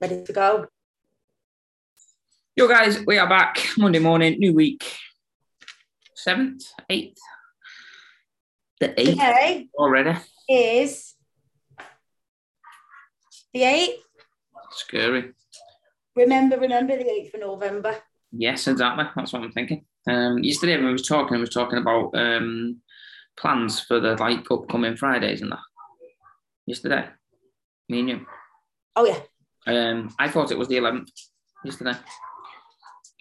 ready to go. Yo, guys, we are back Monday morning, new week, seventh, eighth, the eighth Today already. is the 8th. Scary. Remember, remember the 8th of November. Yes, exactly. That's what I'm thinking. Um, yesterday when we was talking, I was talking about um plans for the like upcoming Fridays and that. Yesterday, me and you. Oh, yeah. Um, I thought it was the 11th yesterday.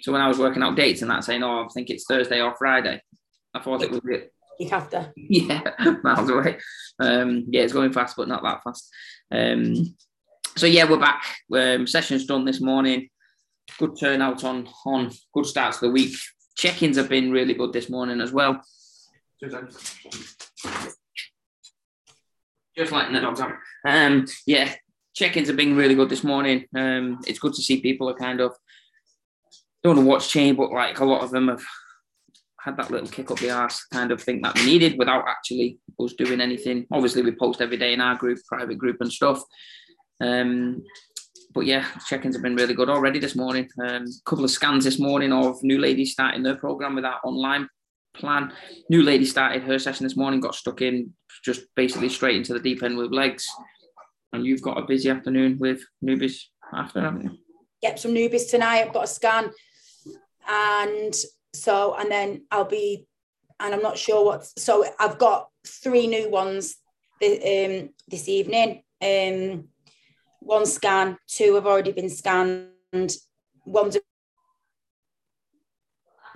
So when I was working out dates and that, saying, "Oh, I think it's Thursday or Friday," I thought it was it. You'd have to. Yeah, miles away. Um, yeah, it's going fast, but not that fast. Um, so yeah, we're back. Um, session's done this morning. Good turnout on on good start to the week. Check-ins have been really good this morning as well. Just letting the dogs out. Um, yeah, check-ins have been really good this morning. Um, it's good to see people are kind of don't know what's changed, but like a lot of them have had that little kick up the arse kind of thing that we needed without actually us doing anything. Obviously, we post every day in our group, private group, and stuff. Um, but yeah, check-ins have been really good already this morning. A um, couple of scans this morning of new ladies starting their program with our online plan. New lady started her session this morning, got stuck in just basically straight into the deep end with legs. And you've got a busy afternoon with newbies after, haven't you? Yep, some newbies tonight. I've got a scan. And so, and then I'll be, and I'm not sure what, so I've got three new ones um, this evening. Um, one scan, two have already been scanned. One's a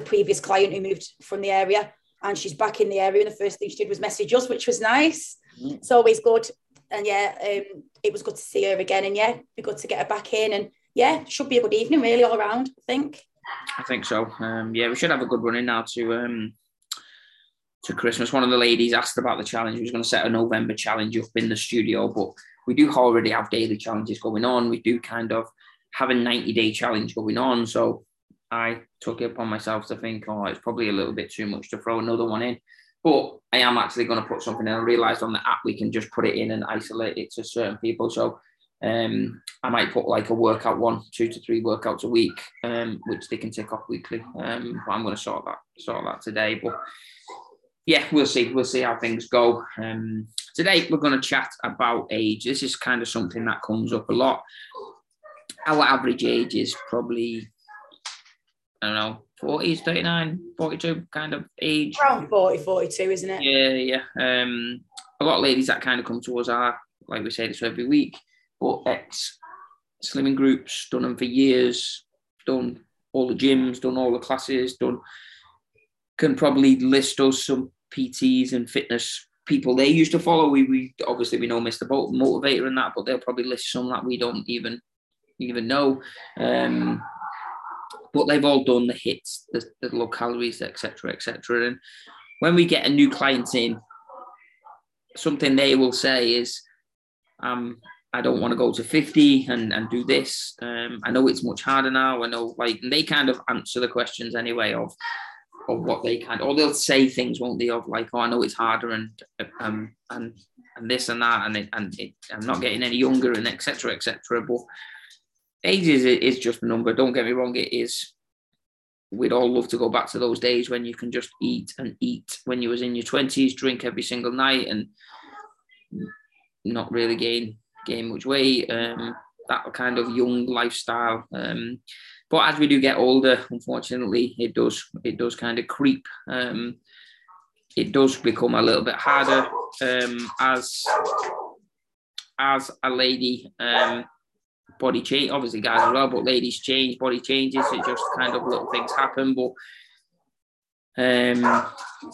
previous client who moved from the area and she's back in the area. And the first thing she did was message us, which was nice. Mm. It's always good. And yeah, um, it was good to see her again. And yeah, be good to get her back in. And yeah, should be a good evening, really, all around, I think. I think so. Um, yeah, we should have a good run in now to um, to Christmas. One of the ladies asked about the challenge. We was going to set a November challenge up in the studio, but we do already have daily challenges going on. We do kind of have a 90 day challenge going on. So I took it upon myself to think, oh, it's probably a little bit too much to throw another one in. But I am actually going to put something in. I realized on the app we can just put it in and isolate it to certain people. So um, I might put like a workout one, two to three workouts a week, um, which they can tick off weekly. Um, but I'm going to sort that sort that today. But yeah, we'll see. We'll see how things go. Um, today we're going to chat about age. This is kind of something that comes up a lot. Our average age is probably, I don't know, 40s, 39, 42 kind of age. Around 40, 42, isn't it? Yeah, yeah. Um, a lot of ladies that kind of come to us are, like we say this every week, but ex slimming groups, done them for years, done all the gyms, done all the classes, done can probably list us some PTs and fitness people they used to follow. We, we obviously we know Mr. Bolt motivator and that, but they'll probably list some that we don't even even know. Um, but they've all done the HIITs, the, the low calories, etc., etc. And when we get a new client in, something they will say is, um, I don't want to go to 50 and, and do this. Um, I know it's much harder now. I know, like, they kind of answer the questions anyway of, of what they can, or they'll say things, won't they, of like, oh, I know it's harder and um and and this and that, and it, and it, I'm not getting any younger, and etc. etc. But age is is just a number. Don't get me wrong, it is. We'd all love to go back to those days when you can just eat and eat when you was in your twenties, drink every single night, and not really gain gain much weight. Um, that kind of young lifestyle. Um, but as we do get older, unfortunately, it does it does kind of creep. Um, it does become a little bit harder um, as as a lady. Um, body change, obviously, guys as well, but ladies change, body changes. It just kind of little things happen, but. Um,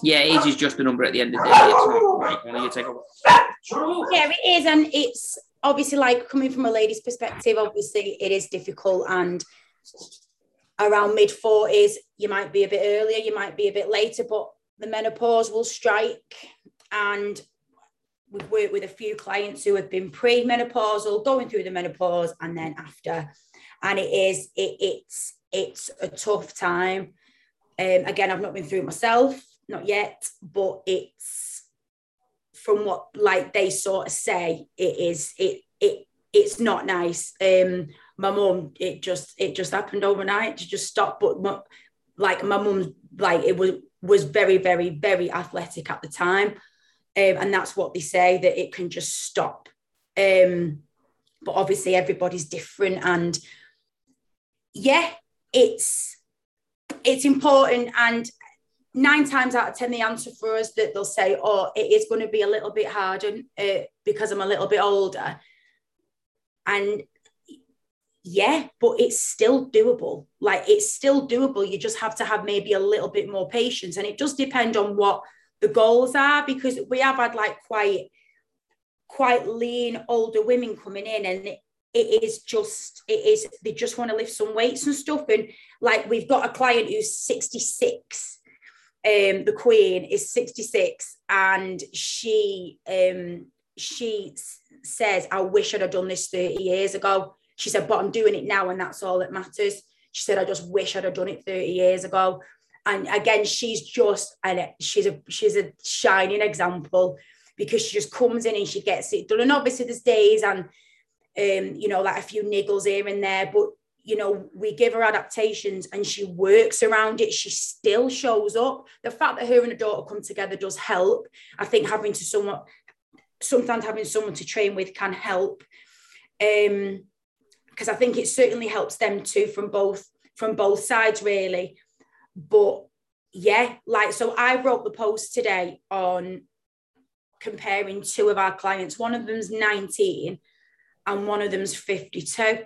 yeah, age is just a number at the end of the day. It's not right. Yeah, it is, and it's obviously like coming from a lady's perspective. Obviously, it is difficult, and around mid 40s, you might be a bit earlier, you might be a bit later, but the menopause will strike. And we've worked with a few clients who have been pre-menopausal, going through the menopause, and then after. And it is, it, it's it's a tough time. Um, again, I've not been through it myself, not yet, but it's from what like they sort of say, it is it it it's not nice. Um, my mum, it just it just happened overnight to just stop. But my, like my mum, like it was was very very very athletic at the time, um, and that's what they say that it can just stop. Um, but obviously everybody's different, and yeah, it's it's important. And nine times out of ten the answer for us that they'll say oh it is going to be a little bit harder uh, because i'm a little bit older. And yeah but it's still doable. Like it's still doable. You just have to have maybe a little bit more patience. And it does depend on what the goals are because we have had like quite quite lean older women coming in and it, is just it is they just want to lift some weights and stuff and like we've got a client who's 66 um the queen is 66 and she um she says i wish i'd have done this 30 years ago. She said but i'm doing it now and that's all that matters. She said i just wish i'd have done it 30 years ago and again she's just and she's a she's a shining example because she just comes in and she gets it done and obviously there's days and um you know like a few niggles here and there but you know, we give her adaptations and she works around it. She still shows up. The fact that her and her daughter come together does help. I think having to someone, sometimes having someone to train with can help. Um, because I think it certainly helps them too from both from both sides, really. But yeah, like so I wrote the post today on comparing two of our clients. One of them's 19 and one of them's 52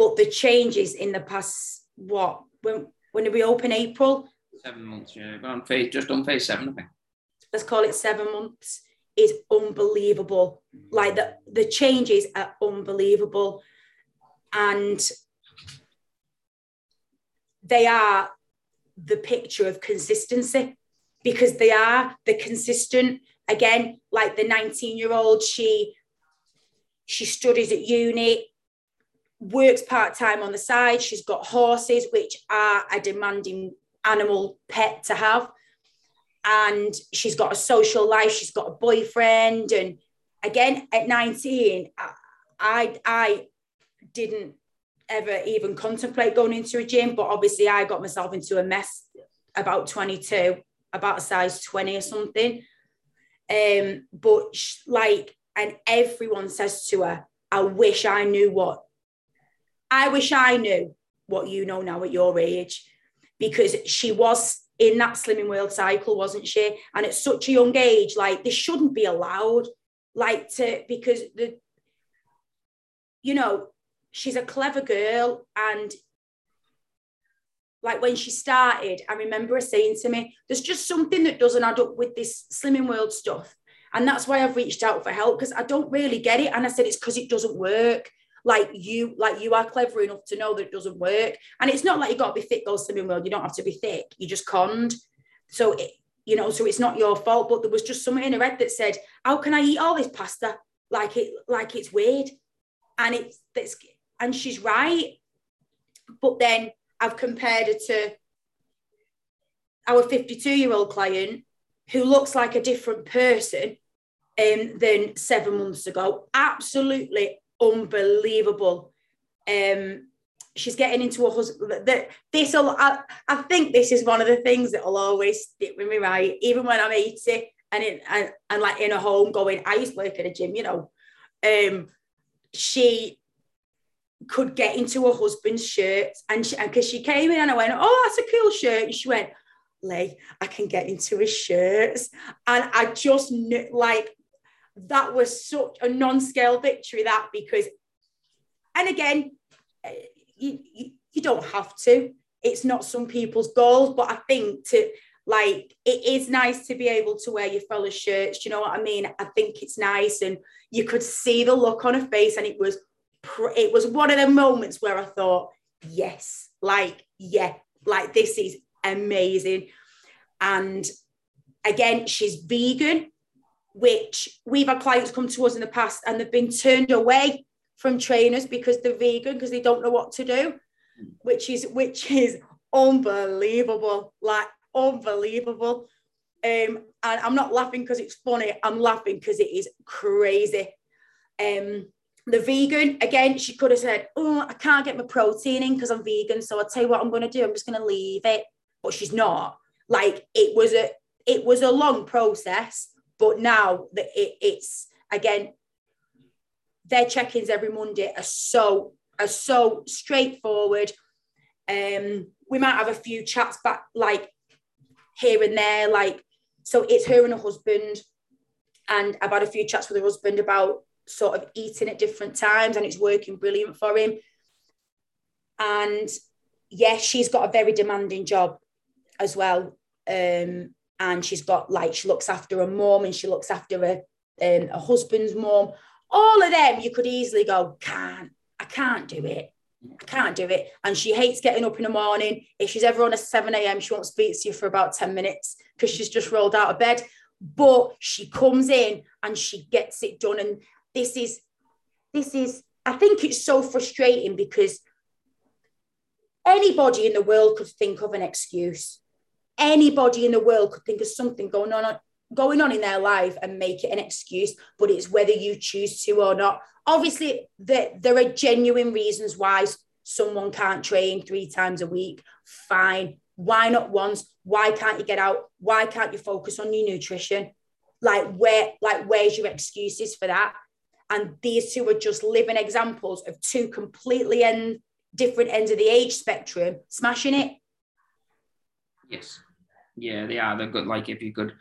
but the changes in the past, what, when, when did we open April? Seven months, yeah. On phase, just on phase seven, I think. Let's call it seven months, is unbelievable. Like the, the changes are unbelievable. And they are the picture of consistency because they are the consistent again like the 19 year old she she studies at uni works part time on the side. She's got horses, which are a demanding animal pet to have. And she's got a social life. She's got a boyfriend. And again, at 19, I, I didn't ever even contemplate going into a gym, but obviously I got myself into a mess about 22, about a size 20 or something. Um, but like, and everyone says to her, I wish I knew what I wish I knew what you know now at your age, because she was in that slimming world cycle, wasn't she? And at such a young age, like this shouldn't be allowed, like to because the, you know, she's a clever girl and like when she started, I remember her saying to me, there's just something that doesn't add up with this slimming world stuff. And that's why I've reached out for help because I don't really get it. And I said, it's because it doesn't work. Like you like you are clever enough to know that it doesn't work. And it's not like you got to be thick goes slimming world. You don't have to be thick. You just conned. So it, you know so it's not your fault. But there was just something in her head that said how can i eat all this pasta? Like it like it's weird. And it's that's and she's right but then i've compared her to our 52 year old client who looks like a different person um, than seven months ago absolutely unbelievable. Um, she's getting into a husband. That this I, I think this is one of the things that will always stick with me, right? Even when I'm 80 and in and, and like in a home going, I used to work at a gym, you know. Um, she could get into her husband's shirt and because she, she, came in and I went, Oh, that's a cool shirt. And she went, Lee, I can get into his shirts. And I just knew like that was such a non-scale victory that because and again eh, you, you, you don't have to it's not some people's goals but i think to like it is nice to be able to wear your fellow shirts you know what i mean i think it's nice and you could see the look on her face and it was it was one of the moments where i thought yes like yeah like this is amazing and again she's vegan which we've had clients come to us in the past and they've been turned away from trainers because they're vegan because they don't know what to do, which is which is unbelievable, like unbelievable. Um, and I'm not laughing because it's funny. I'm laughing because it is crazy. Um, the vegan again she could have said oh i can't get my protein in because i'm vegan so i'll tell you what i'm going to do i'm just going to leave it. But she's not. Like it was a it was a long process but now that it, it's again their check-ins every monday are so are so straightforward. Um we might have a few chats back like here and there like so it's her and her husband and i've had a few chats with her husband about sort of eating at different times and it's working brilliant for him. And yes, yeah, she's got a very demanding job as well. Um, and she's got like she looks after a mom and she looks after a, um, a husband's mom. All of them, you could easily go, can't, I can't do it. I can't do it. And she hates getting up in the morning. If she's ever on a 7 a.m., she won't speak to you for about 10 minutes because she's just rolled out of bed. But she comes in and she gets it done. And this is this is I think it's so frustrating because anybody in the world could think of an excuse. Anybody in the world could think of something going on going on in their life and make it an excuse, but it's whether you choose to or not. Obviously, there, there are genuine reasons why someone can't train three times a week. Fine. Why not once? Why can't you get out? Why can't you focus on your nutrition? Like where, like where's your excuses for that? And these two are just living examples of two completely end, different ends of the age spectrum smashing it. Yes. Yeah, they are. They're good. Like if you could,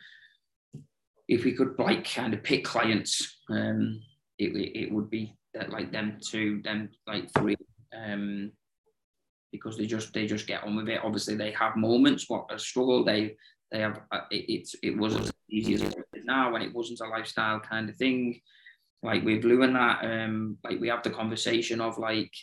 if we could like kind of pick clients, um, it, it would be that like them two, them like three, um, because they just they just get on with it. Obviously, they have moments what a struggle. They they have uh, it, it's it wasn't as easy as it is now, and it wasn't a lifestyle kind of thing like with Lou and that, um, like we have the conversation of like,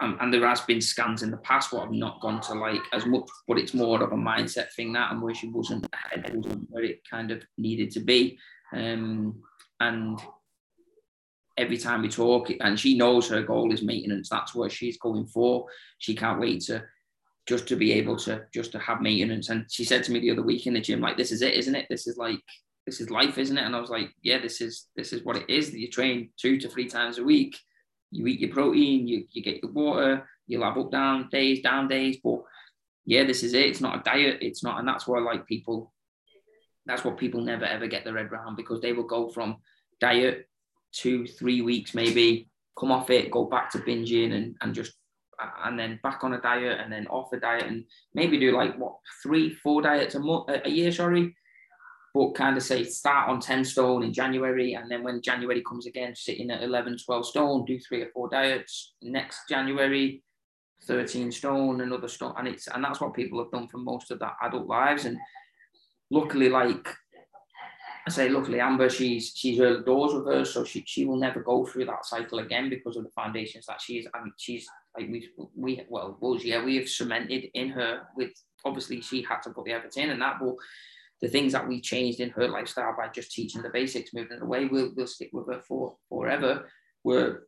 um, and there has been scans in the past what I've not gone to like as much, but it's more of a mindset thing that, and where she wasn't wasn't where it kind of needed to be, um, and every time we talk, and she knows her goal is maintenance. That's what she's going for. She can't wait to just to be able to just to have maintenance. And she said to me the other week in the gym, like, this is it, isn't it? This is like this is life, isn't it? And I was like, yeah, this is this is what it is. You train two to three times a week. You eat your protein, you, you get your water, you'll have up down days, down days. But yeah, this is it. It's not a diet. It's not, and that's why like people, that's what people never ever get their head round because they will go from diet two, three weeks maybe, come off it, go back to binging and and just and then back on a diet and then off a diet and maybe do like what three, four diets a month a year, sorry but kind of say start on 10 stone in January. And then when January comes again, sitting at 11, 12 stone, do three or four diets. Next January, 13 stone, another stone. And it's, and that's what people have done for most of their adult lives. And luckily, like I say, luckily Amber, she's, she's early doors with her. So she, she will never go through that cycle again because of the foundations that she's, I mean, she's like we, we, well, well, yeah, we have cemented in her with, obviously she had to put the effort in and that, but the things that we changed in her lifestyle by just teaching the basics, moving it away, we'll, we'll stick with her for forever. Where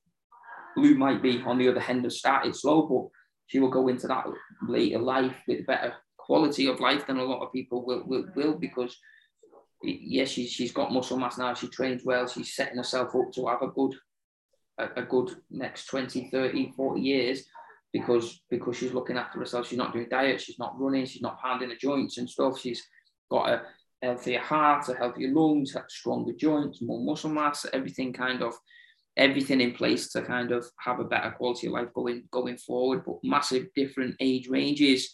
Lou might be on the other end of started slow, but she will go into that later life with better quality of life than a lot of people will, will, will because yes, she's, she's got muscle mass now, she trains well, she's setting herself up to have a good a, a good next 20, 30, 40 years because because she's looking after herself. She's not doing diet, she's not running, she's not pounding the joints and stuff. She's got a healthier heart, a healthier lungs, stronger joints, more muscle mass, everything kind of everything in place to kind of have a better quality of life going going forward. But massive different age ranges.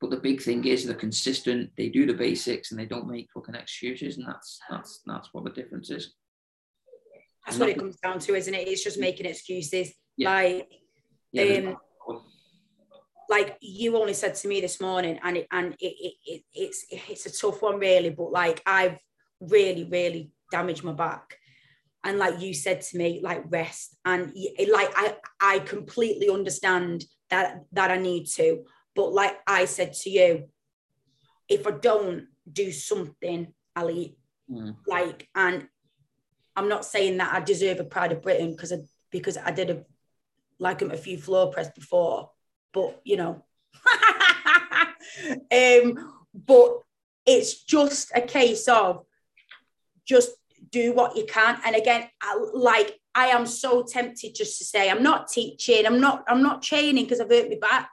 But the big thing is they're consistent. They do the basics and they don't make fucking excuses, and that's that's that's what the difference is. That's what it comes down to, isn't it? It's just making excuses. Yeah. Like, yeah, um, like you only said to me this morning, and it and it, it, it it's it's a tough one really, but like I've really really damaged my back, and like you said to me, like rest, and it, like I I completely understand that that I need to, but like I said to you, if I don't do something, I'll eat. Mm. Like, and I'm not saying that I deserve a Pride of Britain because I because I did a like a few floor press before but you know. um, but it's just a case of just do what you can. And again, I, like I am so tempted just to say, I'm not teaching, I'm not, I'm not training because I've hurt my back,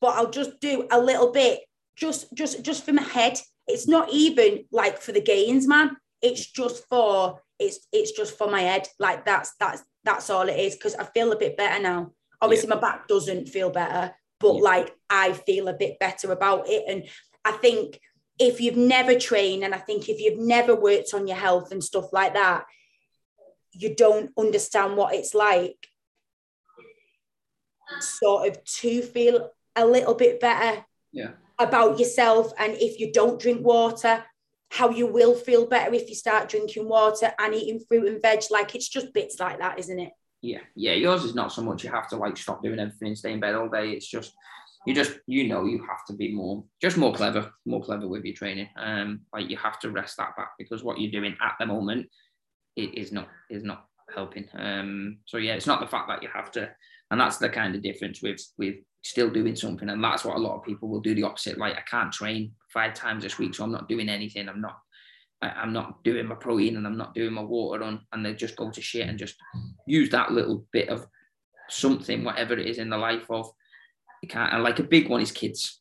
but I'll just do a little bit, just, just, just for my head. It's not even like for the gains, man. It's just for it's it's just for my head. Like that's that's that's all it is. Because I feel a bit better now. Obviously, yeah. my back doesn't feel better, but yeah. like I feel a bit better about it. And I think if you've never trained, and I think if you've never worked on your health and stuff like that, you don't understand what it's like sort of to feel a little bit better yeah. about yourself. And if you don't drink water, how you will feel better if you start drinking water and eating fruit and veg. Like it's just bits like that, isn't it? Yeah, yeah. Yours is not so much you have to like stop doing everything and stay in bed all day. It's just you just you know you have to be more just more clever, more clever with your training. Um, like you have to rest that back because what you're doing at the moment it is not is not helping. Um, so yeah, it's not the fact that you have to, and that's the kind of difference with with still doing something, and that's what a lot of people will do the opposite. Like I can't train five times this week, so I'm not doing anything. I'm not I'm not doing my protein and I'm not doing my water on, and they just go to shit and just use that little bit of something, whatever it is in the life of. Can't, and like a big one is kids.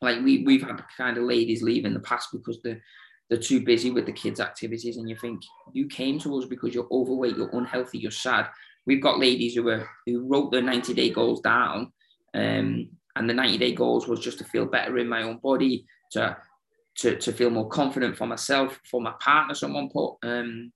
Like we we've had kind of ladies leave in the past because the they're too busy with the kids' activities, and you think you came to us because you're overweight, you're unhealthy, you're sad. We've got ladies who are who wrote their 90 day goals down, um, and the 90 day goals was just to feel better in my own body, to to, to feel more confident for myself, for my partner. Someone put um,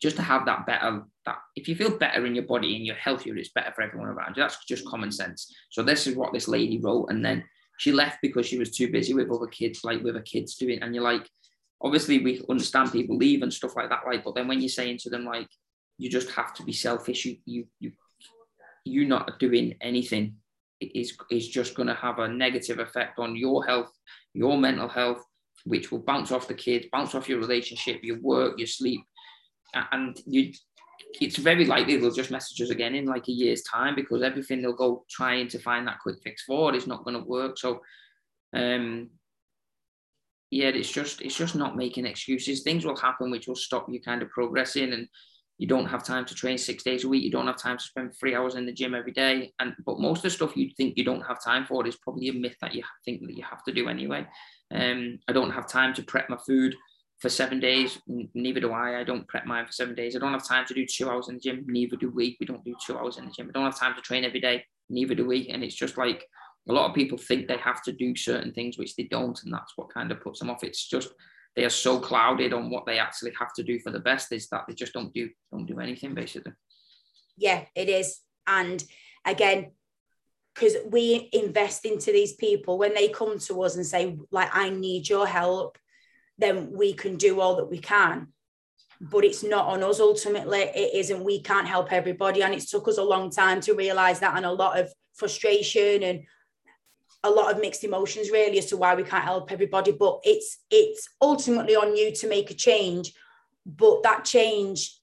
just to have that better. That if you feel better in your body and you're healthier, it's better for everyone around you. That's just common sense. So this is what this lady wrote, and then she left because she was too busy with other kids, like with her kids doing. And you're like, obviously we understand people leave and stuff like that, right? But then when you're saying to them like, you just have to be selfish, you you you you not doing anything is is just going to have a negative effect on your health, your mental health, which will bounce off the kids, bounce off your relationship, your work, your sleep, and you. It's very likely they'll just message us again in like a year's time because everything they'll go trying to find that quick fix for is not going to work. So, um, yeah, it's just it's just not making excuses. Things will happen which will stop you kind of progressing, and you don't have time to train six days a week. You don't have time to spend three hours in the gym every day. And but most of the stuff you think you don't have time for is probably a myth that you think that you have to do anyway. Um, I don't have time to prep my food for seven days. Neither do I. I don't prep mine for seven days. I don't have time to do two hours in the gym. Neither do we. We don't do two hours in the gym. I don't have time to train every day. Neither do we. And it's just like a lot of people think they have to do certain things which they don't and that's what kind of puts them off it's just they are so clouded on what they actually have to do for the best is that they just don't do don't do anything basically. Yeah it is. And again because we invest into these people when they come to us and say like i need your help then we can do all that we can. But it's not on us ultimately. It isn't. We can't help everybody. And it's took us a long time to realize that and a lot of frustration and a lot of mixed emotions really as to why we can't help everybody but it's it's ultimately on you to make a change but that change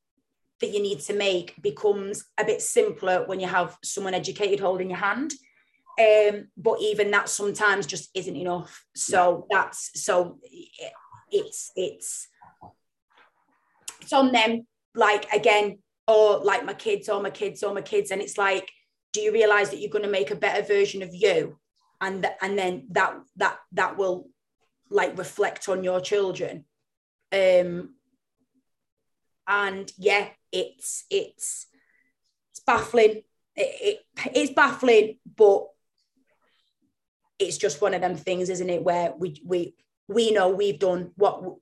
that you need to make becomes a bit simpler when you have someone educated holding your hand. Um, but even that sometimes just isn't enough. So that's so it's it's it's on them like again or like my kids or my kids or my kids. And it's like do you realize that you're going to make a better version of you and th- and then that that that will like reflect on your children. Um and yeah it's it's it's baffling. It, it it's baffling but it's just one of them things isn't it where we we we know we've done what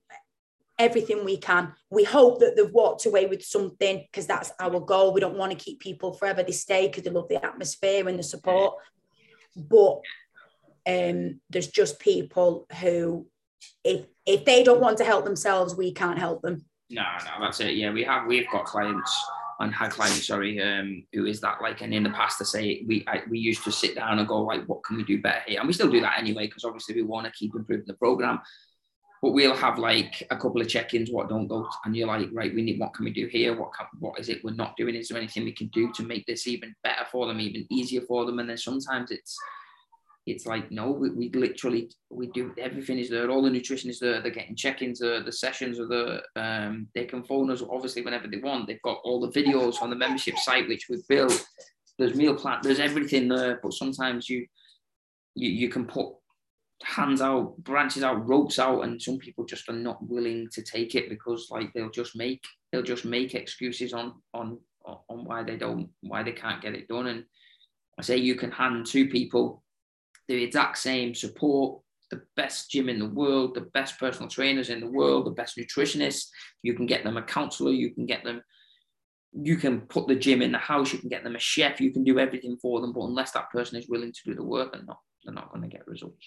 everything we can. We hope that they've walked away with something because that's our goal. We don't want to keep people forever. They stay because they love the atmosphere and the support. But um, there's just people who, if if they don't want to help themselves, we can't help them. No, no, that's it. Yeah, we have we've got clients and had clients, sorry, um, who is that like? And in the past, to say we I, we used to sit down and go like, what can we do better here? And we still do that anyway because obviously we want to keep improving the program. But we'll have like a couple of check-ins, what don't go, and you're like, right, we need what can we do here? What can, what is it we're not doing? Is there anything we can do to make this even better for them, even easier for them? And then sometimes it's it's like no, we, we literally we do everything is there. All the nutrition is there. They're getting check-ins. The, the sessions are the um, they can phone us obviously whenever they want. They've got all the videos on the membership site which we've built. There's meal plan. There's everything there. But sometimes you you you can put hands out, branches out, ropes out, and some people just are not willing to take it because like they'll just make they'll just make excuses on on on why they don't why they can't get it done. And I say you can hand two people the exact same support, the best gym in the world, the best personal trainers in the world, the best nutritionists. You can get them a counselor, you can get them, you can put the gym in the house, you can get them a chef, you can do everything for them. But unless that person is willing to do the work, they're not, they're not going to get results.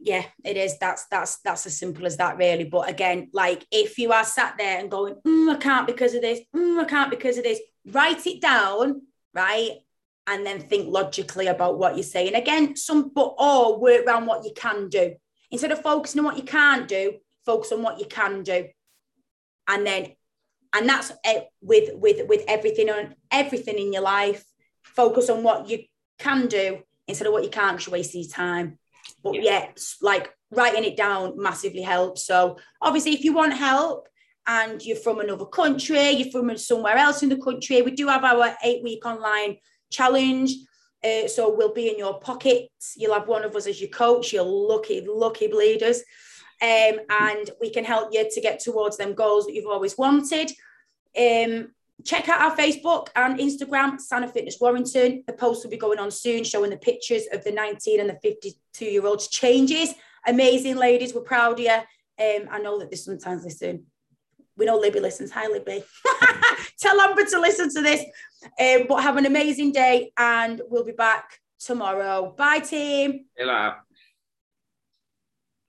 Yeah, it is. That's that's that's as simple as that, really. But again, like if you are sat there and going, mm, I can't because of this, mm, I can't because of this, write it down, right? And then think logically about what you're saying. Again, some but or work around what you can do. Instead of focusing on what you can't do, focus on what you can do. And then and that's it with with with everything on everything in your life. Focus on what you can do instead of what you can't because you waste your time. But yeah. yeah, like writing it down massively helps. So obviously if you want help, and you're from another country, you're from somewhere else in the country, we do have our eight week online challenge. Uh, so we'll be in your pockets. You'll have one of us as your coach. You're lucky, lucky bleeders. Um, and we can help you to get towards them goals that you've always wanted. Um, check out our Facebook and Instagram, Sana Fitness Warrington. The post will be going on soon, showing the pictures of the 19 and the 52 year olds changes. Amazing ladies, we're proud of you. Um, I know that they sometimes listen we know Libby listens. Hi, Libby. Tell Amber to listen to this. Um, but have an amazing day, and we'll be back tomorrow. Bye, team. Hey,